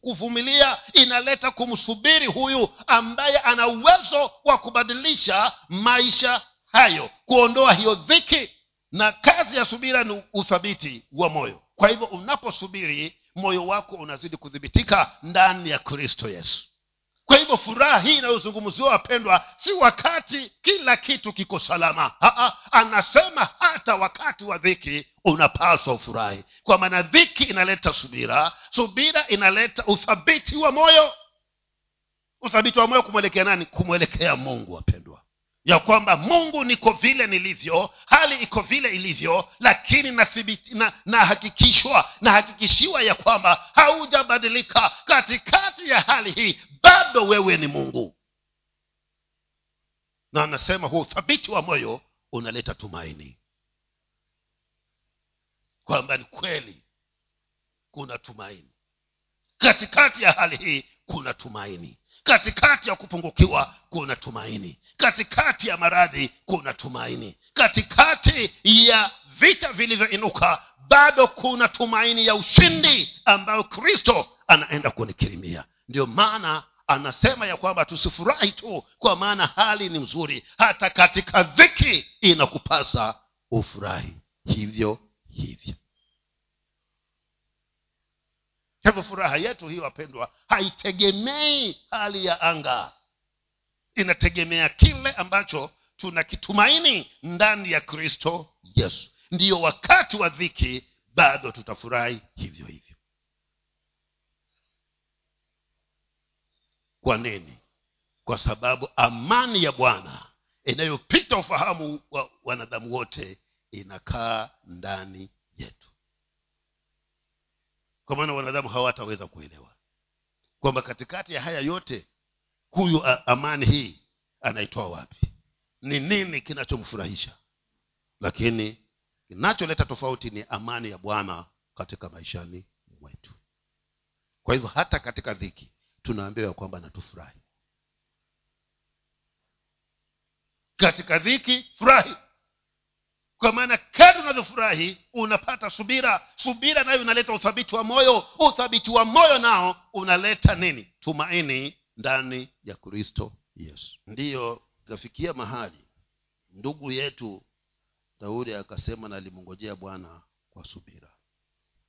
kuvumilia. Inaleta kumsubiri huyu ambaye ana uwezo wa kubadilisha maisha hayo kuondoa hiyo dhiki. Na kazi ya subira ni uthabiti wa moyo. Kwa hivyo unaposubiri moyo wako unazidi kudhibitika ndani ya kristo yesu kwa hivyo furaha hii inayozungumziwa wapendwa si wakati kila kitu kiko salama. Aa, anasema hata wakati wa dhiki unapaswa ufurahi. Kwa maana dhiki inaleta subira subira inaleta uthabiti wa moyo. Uthabiti wa moyo kumwelekea nani? Kumwelekea mungu wapendwa ya kwamba mungu niko vile nilivyo hali iko vile ilivyo lakini nahakikishwa na nahakikishiwa ya kwamba haujabadilika katikati ya hali hii. Bado wewe ni mungu. Na anasema huo uthabiti wa moyo unaleta tumaini. Kwamba ni kweli kuna tumaini. Katikati ya hali hii kuna tumaini katikati ya kupungukiwa kuna tumaini. Katikati ya maradhi kuna tumaini. Katikati ya vita vilivyoinuka bado kuna tumaini ya ushindi ambayo kristo anaenda kunikirimia. Ndio maana anasema ya kwamba tusifurahi tu kwa maana hali ni mzuri. Hata katika dhiki inakupasa ufurahi. Hivyo hivyo hivyo furaha yetu hii wapendwa haitegemei hali ya anga. Inategemea kile ambacho tunakitumaini ndani ya kristo yesu. Ndiyo wakati wa dhiki bado tutafurahi hivyo hivyo. Kwa nini? Kwa sababu amani ya bwana inayopita ufahamu wa wanadamu wote inakaa ndani yetu kwa maana wanadamu hawataweza kuelewa. Kwamba katikati ya haya yote huyu amani hii anaitoa wapi? Ni nini kinachomfurahisha? Lakini kinacholeta tofauti ni amani ya bwana katika maishani mwetu. Kwa hivyo hata katika dhiki tunaambiwa kwamba natufurahi katika dhiki furahi kwa maana kadri unavyofurahi unapata subira. Subira nayo inaleta uthabiti wa moyo. Uthabiti wa moyo nao unaleta nini? Tumaini ndani ya kristo yesu. Ndiyo ikafikia mahali ndugu yetu daudi akasema nalimngojea bwana kwa subira.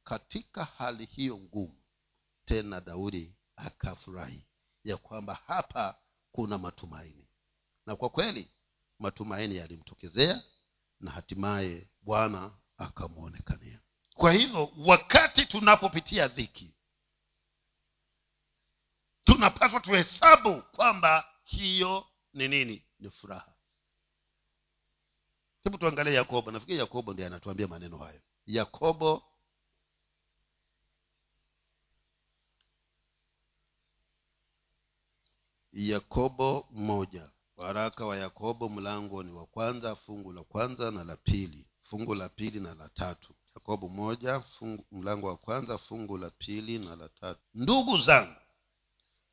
Katika hali hiyo ngumu tena daudi akafurahi ya kwamba hapa kuna matumaini. Na kwa kweli matumaini yalimtokezea na hatimaye bwana akamwonekania. Kwa hivyo wakati tunapopitia dhiki tunapaswa tuhesabu kwamba hiyo ni nini? Ni furaha. Hebu tuangalie yakobo. Nafikiri yakobo ndiye anatuambia maneno hayo. Yakobo yakobo moja waraka wa yakobo mlango ni wa kwanza fungu la kwanza na la pili. Fungu la pili na la tatu. Yakobo moja fungu, mlango wa kwanza fungu la pili na la tatu. Ndugu zangu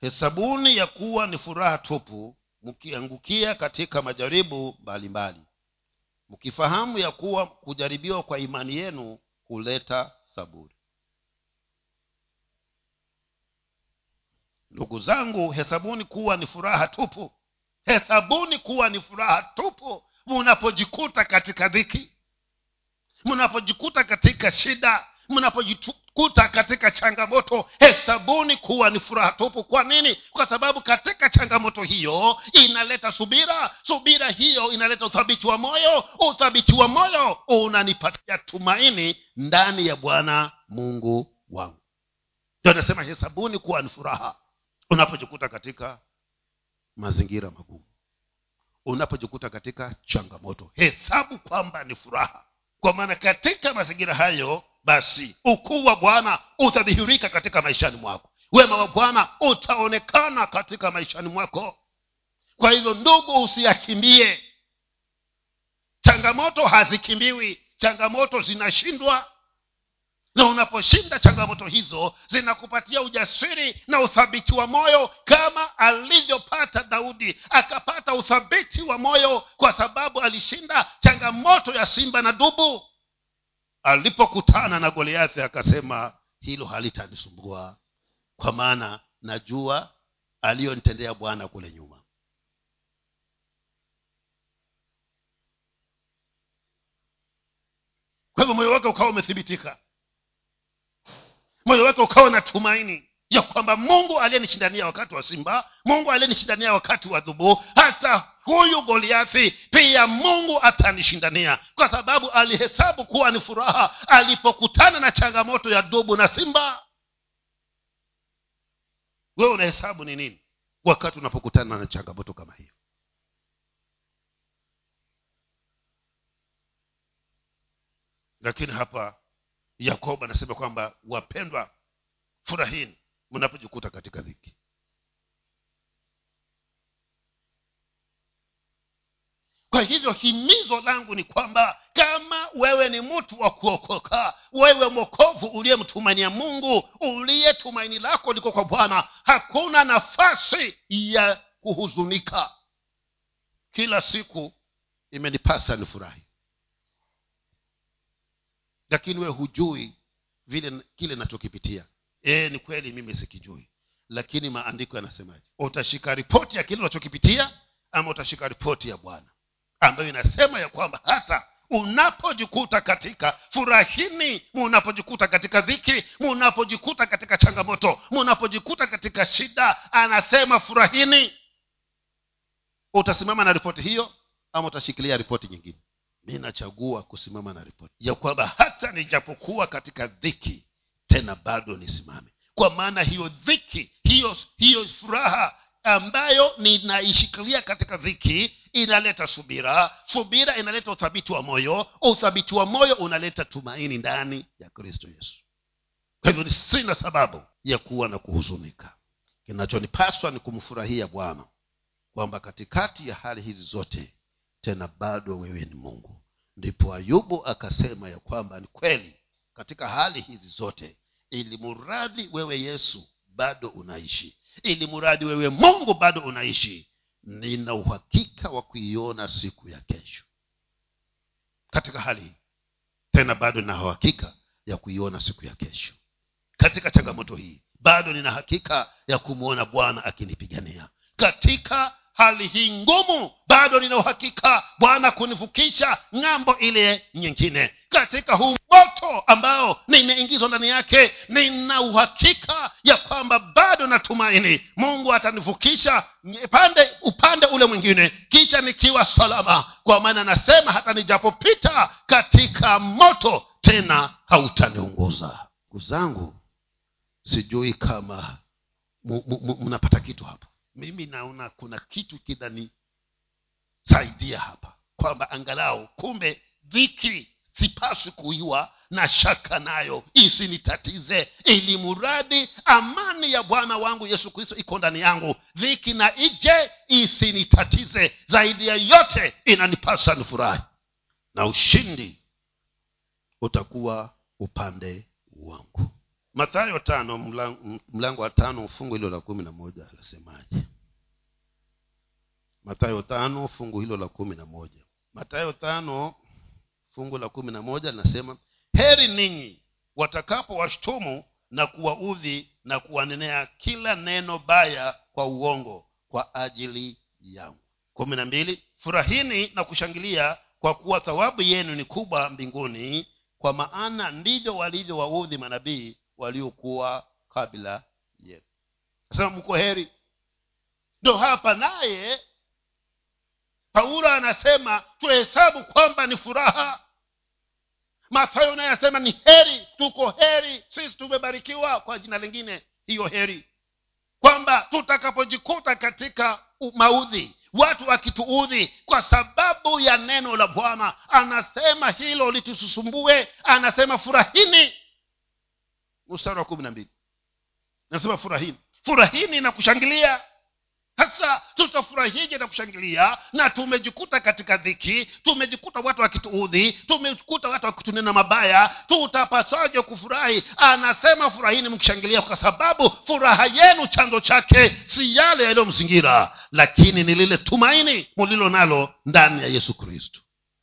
hesabuni ya kuwa ni furaha tupu mkiangukia katika majaribu mbalimbali mkifahamu ya kuwa kujaribiwa kwa imani yenu huleta saburi. Ndugu zangu hesabuni kuwa ni furaha tupu hesabuni kuwa ni furaha tupu mnapojikuta katika dhiki mnapojikuta katika shida mnapojikuta katika changamoto. Hesabuni kuwa ni furaha tupu. Kwa nini? Kwa sababu katika changamoto hiyo inaleta subira. Subira hiyo inaleta uthabiti wa moyo. Uthabiti wa moyo unanipatia tumaini ndani ya bwana mungu wangu. Ndio anasema hesabuni kuwa ni furaha unapojikuta katika mazingira magumu. Unapojikuta katika changamoto hesabu kwamba ni furaha. Kwa maana katika mazingira hayo basi ukuu wa bwana utadhihirika katika maishani mwako. Wema wa bwana utaonekana katika maishani mwako. Kwa hivyo ndugu usiyakimbie. Changamoto hazikimbiwi. Changamoto zinashindwa na unaposhinda changamoto hizo zinakupatia ujasiri na uthabiti wa moyo kama alivyopata daudi. Akapata uthabiti wa moyo kwa sababu alishinda changamoto ya simba na dubu. Alipokutana na goliathi akasema hilo halitanisumbua kwa maana najua aliyonitendea bwana kule nyuma. Kwa hivyo moyo wake ukawa umethibitika moyo wake ukawa na tumaini ya kwamba mungu aliyenishindania wakati wa simba mungu aliyenishindania wakati wa dhubuu hata huyu goliathi pia mungu atanishindania. Kwa sababu alihesabu kuwa ni furaha alipokutana na changamoto ya dubu na simba. Wewe unahesabu ni nini wakati unapokutana na changamoto kama hiyo? Lakini hapa yakobo anasema kwamba wapendwa furahini mnapojikuta katika dhiki. Kwa hivyo himizo langu ni kwamba kama wewe ni mtu wa kuokoka wewe mwokovu uliyemtumainia mungu uliye tumaini lako liko kwa bwana hakuna nafasi ya kuhuzunika. Kila siku imenipasa nifurahi lakini wewe hujui vile kile nachokipitia. E, ni kweli mimi sikijui. Lakini maandiko yanasemaje? Utashika ripoti ya kile unachokipitia ama utashika ripoti ya bwana ambayo inasema ya kwamba hata unapojikuta katika furahini munapojikuta katika dhiki munapojikuta katika changamoto munapojikuta katika shida anasema furahini. Utasimama na ripoti hiyo ama utashikilia ripoti nyingine mi nachagua kusimama na ripoti. Ya kwamba hata nijapokuwa katika dhiki tena bado nisimame. Kwa maana hiyo dhiki hiyo hiyo furaha ambayo ninaishikilia katika dhiki inaleta subira. Subira inaleta uthabiti wa moyo. Uthabiti wa moyo unaleta tumaini ndani ya kristo yesu. Kwa hivyo sina sababu ya kuwa na kuhuzunika. Kinachonipaswa ni kumfurahia bwana kwamba katikati ya hali hizi zote tena bado wewe ni mungu. Ndipo ayubu akasema ya kwamba ni kweli katika hali hizi zote ili muradhi wewe yesu bado unaishi ili muradhi wewe mungu bado unaishi nina uhakika wa kuiona siku ya kesho. Katika hali hii tena bado nina uhakika ya kuiona siku ya kesho. Katika changamoto hii bado nina hakika ya kumwona bwana akinipigania. Katika hali hii ngumu bado nina uhakika bwana kunivukisha ng'ambo ile nyingine. Katika huu moto ambao nimeingizwa ndani yake nina uhakika ya kwamba bado natumaini. Mungu atanivukisha pande upande ule mwingine kisha nikiwa salama. Kwa maana nasema hata nijapopita katika moto tena hautaniunguza. Ndugu zangu sijui kama mnapata kitu hapo mimi naona kuna kitu kinanisaidia hapa. Kwamba angalau kumbe dhiki sipaswi kuiwa na shaka nayo. Isinitatize. Ili muradi amani ya bwana wangu yesu kristo iko ndani yangu. Dhiki na ije isinitatize. Zaidi ya yote inanipasa nifurahi. Na ushindi utakuwa upande wangu mathayo tano mlango, wa tano fungu hilo la kumi na moja lasemaje? Mathayo tano fungu hilo la kumi na moja. Mathayo tano fungu la kumi na moja linasema heri ninyi watakapo washtumu na kuwaudhi na kuwanenea kila neno baya kwa uongo kwa ajili yangu. Kumi na mbili furahini na kushangilia kwa kuwa thawabu yenu ni kubwa mbinguni kwa maana ndivyo walivyowaudhi manabii waliokuwa kabla yetu. Nasema mko heri. Ndo hapa naye paulo anasema tuhesabu kwamba ni furaha. Mathayo naye anasema ni heri tuko heri sisi tumebarikiwa kwa jina lingine hiyo heri. Kwamba tutakapojikuta katika maudhi watu wakituudhi kwa sababu ya neno la bwana anasema hilo litususumbue anasema furahini mstari wa kumi na mbili. Nasema furahini. Furahini na kushangilia. Sasa tutafurahije na kushangilia? Na tumejikuta katika dhiki tumejikuta watu wakituudhi tumejikuta watu wakitunena mabaya. Tutapasaje kufurahi? Anasema furahini mkishangilia kwa sababu furaha yenu chanzo chake si yale yaliyomzingira lakini ni lile tumaini mulilo nalo ndani ya yesu kristo.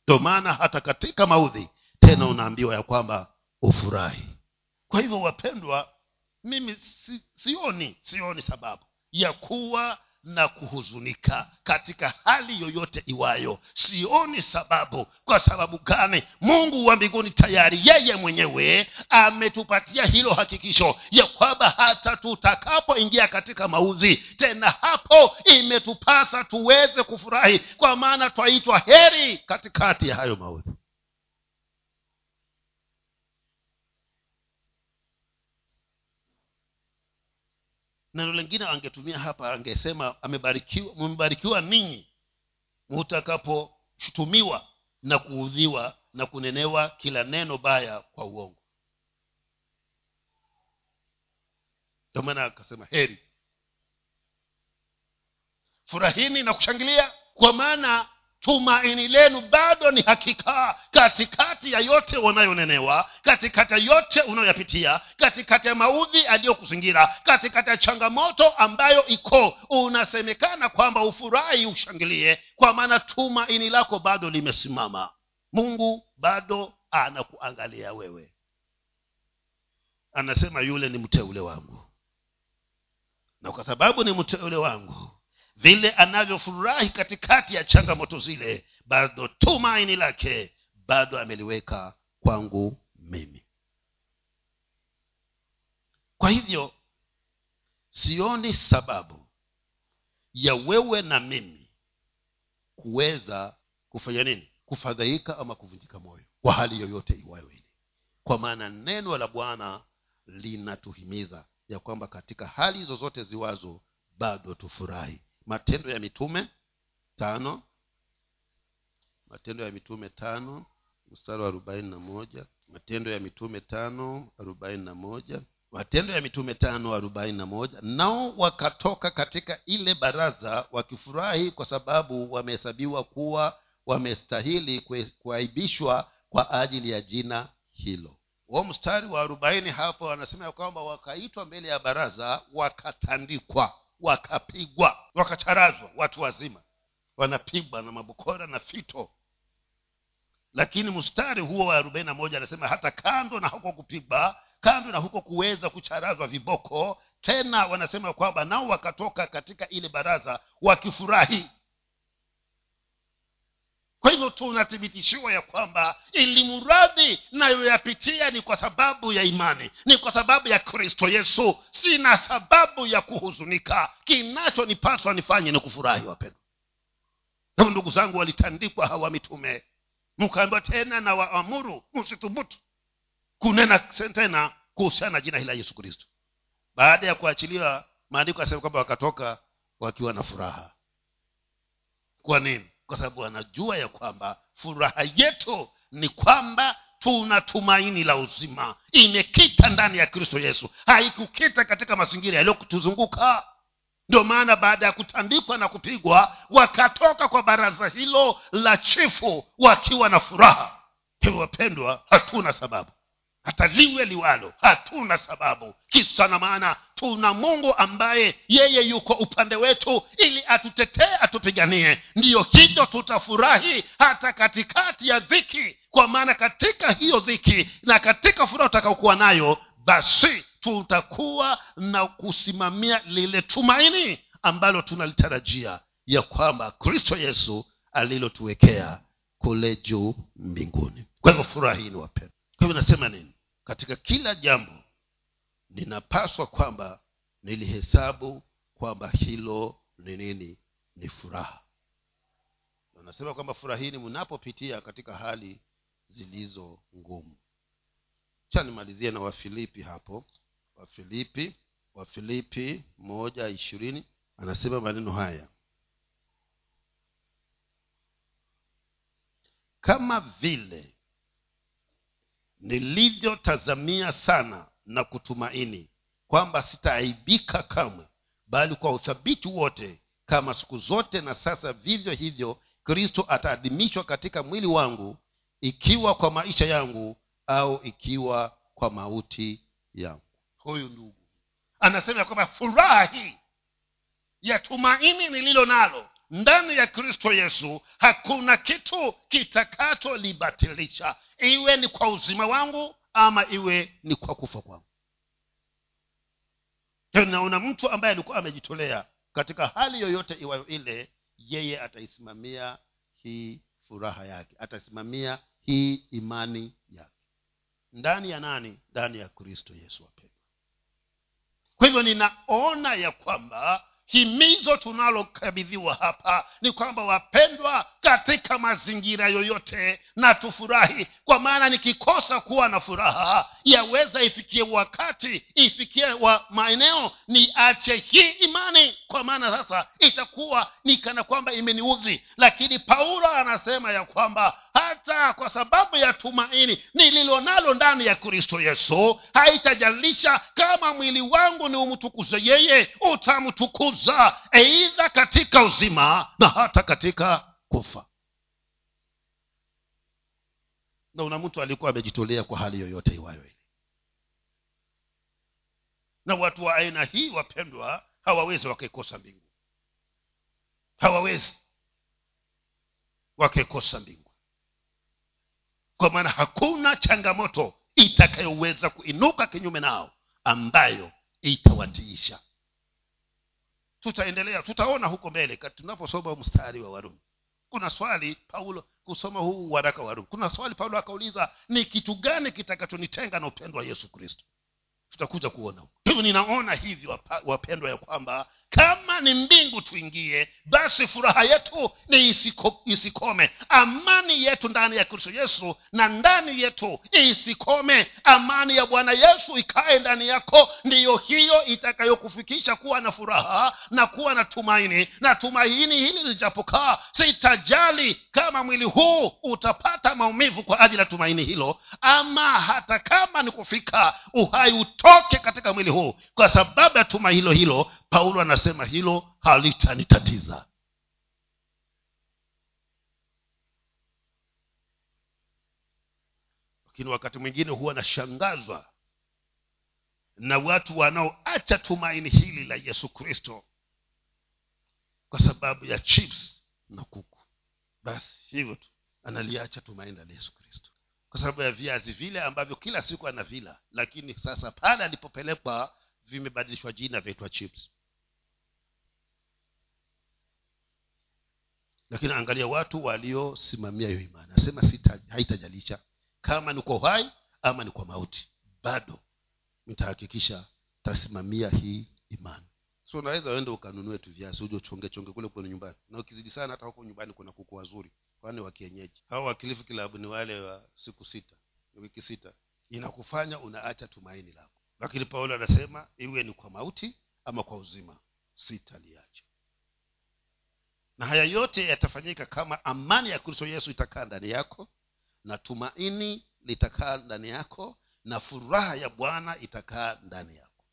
Ndio maana hata katika maudhi tena unaambiwa ya kwamba ufurahi kwa hivyo wapendwa mimi si, sioni sioni sababu ya kuwa na kuhuzunika katika hali yoyote iwayo. Sioni sababu. Kwa sababu gani? Mungu wa mbinguni tayari yeye mwenyewe ametupatia hilo hakikisho ya kwamba hata tutakapoingia katika maudhi tena hapo imetupasa tuweze kufurahi. Kwa maana twaitwa heri katikati ya hayo maudhi neno lingine angetumia hapa angesema amebarikiwa mmebarikiwa ninyi mutakaposhutumiwa na kuudhiwa na kunenewa kila neno baya kwa uongo. Ndio maana akasema heri. Furahini na kushangilia kwa maana tumaini lenu bado ni hakika. Katikati ya yote wanayonenewa katikati ya yote unayoyapitia katikati ya maudhi aliyokuzingira katikati ya changamoto ambayo iko unasemekana kwamba ufurahi ushangilie kwa maana tumaini lako bado limesimama. Mungu bado anakuangalia wewe. Anasema yule ni mteule wangu. Na kwa sababu ni mteule wangu vile anavyofurahi katikati ya changamoto zile bado tumaini lake bado ameliweka kwangu mimi. Kwa hivyo sioni sababu ya wewe na mimi kuweza kufanya nini? Kufadhaika ama kuvunjika moyo kwa hali yoyote iwayo ile. Kwa maana neno la bwana linatuhimiza ya kwamba katika hali zozote ziwazo bado tufurahi matendo ya mitume tano. Matendo ya mitume tano mstari wa arobaini na moja. Matendo ya mitume tano arobaini na moja. Matendo ya mitume tano arobaini na moja. Nao wakatoka katika ile baraza wakifurahi kwa sababu wamehesabiwa kuwa wamestahili kuaibishwa kwa ajili ya jina hilo. Huo mstari wa arobaini hapo anasema ya kwamba wakaitwa mbele ya baraza wakatandikwa wakapigwa wakacharazwa watu wazima. Wanapigwa na mabukora na fito. Lakini mstari huo wa arobaini na moja anasema hata kando na huko kupigwa kando na huko kuweza kucharazwa viboko tena wanasema kwamba nao wakatoka katika ile baraza wakifurahi kwa hivyo tunathibitishiwa ya kwamba ilimradhi nayoyapitia ni kwa sababu ya imani ni kwa sababu ya kristo yesu sina sababu ya kuhuzunika. Kinachonipaswa nifanye ni kufurahi wapendwa. Hivyo ndugu zangu walitandikwa hawa mitume. Mkaambiwa tena na waamuru msithubutu kunena tena kuhusiana na jina hili la yesu kristo. Baada ya kuachiliwa maandiko yasema kwamba wakatoka wakiwa na furaha. Kwa nini kwa sababu anajua ya kwamba furaha yetu ni kwamba tuna tumaini la uzima. Imekita ndani ya kristo yesu. Haikukita katika mazingira yaliyotuzunguka ndio maana baada ya kutandikwa na kupigwa wakatoka kwa baraza hilo la chifu wakiwa na furaha. Hivyo wapendwa hatuna sababu hata liwe liwalo hatuna sababu. Kisa na maana tuna mungu ambaye yeye yuko upande wetu ili atutetee atupiganie. Ndiyo hivyo tutafurahi hata katikati ya dhiki kwa maana katika hiyo dhiki na katika furaha utakaokuwa nayo basi tutakuwa na kusimamia lile tumaini ambalo tunalitarajia ya kwamba kristo yesu alilotuwekea kule juu mbinguni. Kwa hivyo furaha hii ni wapenda kwa hivyo nasema nini katika kila jambo ninapaswa kwamba nilihesabu kwamba hilo ni nini? Ni furaha. Anasema kwamba furahini mnapopitia katika hali zilizo ngumu. Cha nimalizie na wafilipi hapo. Wafilipi wafilipi moja ishirini anasema maneno haya. Kama vile nilivyotazamia sana na kutumaini kwamba sitaaibika kamwe bali kwa uthabiti wote kama siku zote na sasa vivyo hivyo kristo ataadhimishwa katika mwili wangu ikiwa kwa maisha yangu au ikiwa kwa mauti yangu. Huyu ndugu anasema ya kwamba furaha hii ya tumaini nililo nalo ndani ya kristo yesu hakuna kitu kitakacholibatilisha iwe ni kwa uzima wangu ama iwe ni kwa kufa kwangu. Naona mtu ambaye alikuwa amejitolea katika hali yoyote iwayo ile yeye ataisimamia hii furaha yake atasimamia hii imani yake. Ndani ya nani? Ndani ya kristo yesu wapendwa. Kwa hivyo ninaona ya kwamba himizo tunalokabidhiwa hapa ni kwamba wapendwa katika mazingira yoyote na tufurahi kwa maana nikikosa kuwa na furaha yaweza ifikie wakati ifikie wa maeneo niache hii imani. Kwa maana sasa itakuwa ni kana kwamba imeniudhi. Lakini paulo anasema ya kwamba hata kwa sababu ya tumaini nililonalo ndani ya kristo yesu haitajalisha kama mwili wangu ni umtukuze yeye utamtukuza eidha katika uzima na hata katika kufa. Na una mtu alikuwa amejitolea kwa hali yoyote iwayo ile. Na watu wa aina hii wapendwa hawawezi wakaikosa mbingu. Hawawezi wakaikosa mbingu. Kwa maana hakuna changamoto itakayoweza kuinuka kinyume nao ambayo itawatiisha. Tutaendelea tutaona huko mbele tunaposoma mstari wa warumi kuna swali paulo kusoma huu waraka wa rumi. Kuna swali paulo akauliza ni kitu gani kitakachonitenga na upendo wa yesu kristo? Tutakuja kuona hivyo ninaona hivyo wapendwa ya kwamba kama ni mbingu tuingie basi furaha yetu ni isiko, isikome. Amani yetu ndani ya kristo yesu na ndani yetu isikome. Amani ya bwana yesu ikae ndani yako. Ndiyo hiyo itakayokufikisha kuwa na furaha na kuwa na tumaini. Na tumaini hili lijapokaa sitajali kama mwili huu utapata maumivu kwa ajili ya tumaini hilo ama hata kama ni kufika uhai utoke katika mwili huu. Kwa sababu ya tuma hilo hilo paulo anasema hilo halitanitatiza lakini wakati mwingine huwa nashangazwa na watu wanaoacha tumaini hili la yesu kristo kwa sababu ya chips na kuku. Basi hivyo tu analiacha tumaini la yesu kristo. Kwa sababu ya viazi vile ambavyo kila siku anavila lakini sasa pale alipopelekwa vimebadilishwa jina vyaitwa chips lakini angalia watu waliosimamia hiyo imani. Asema haitajalisha kama ni kwa uhai ama ni kwa mauti. Bado nitahakikisha tasimamia hii imani. So unaweza uende ukanunue tu viasi uje uchonge chonge kule kwenye nyumbani. Na ukizidi sana hata huko nyumbani kuna kuku wazuri. Kwani wa kienyeji? Hao wakilifu kilabu ni wale wa siku sita wiki sita. Inakufanya unaacha tumaini lako. Lakini paulo anasema iwe ni kwa mauti ama kwa uzima sitaliacha na haya yote yatafanyika kama amani ya kristo yesu itakaa ndani yako na tumaini litakaa ndani yako na furaha ya bwana itakaa ndani yako.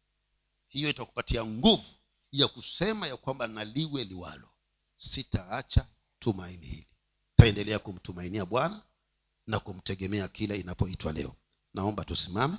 Hiyo itakupatia nguvu ya kusema ya kwamba naliwe liwalo. Sitaacha tumaini hili. Taendelea kumtumainia bwana na kumtegemea kila inapoitwa leo. Naomba tusimame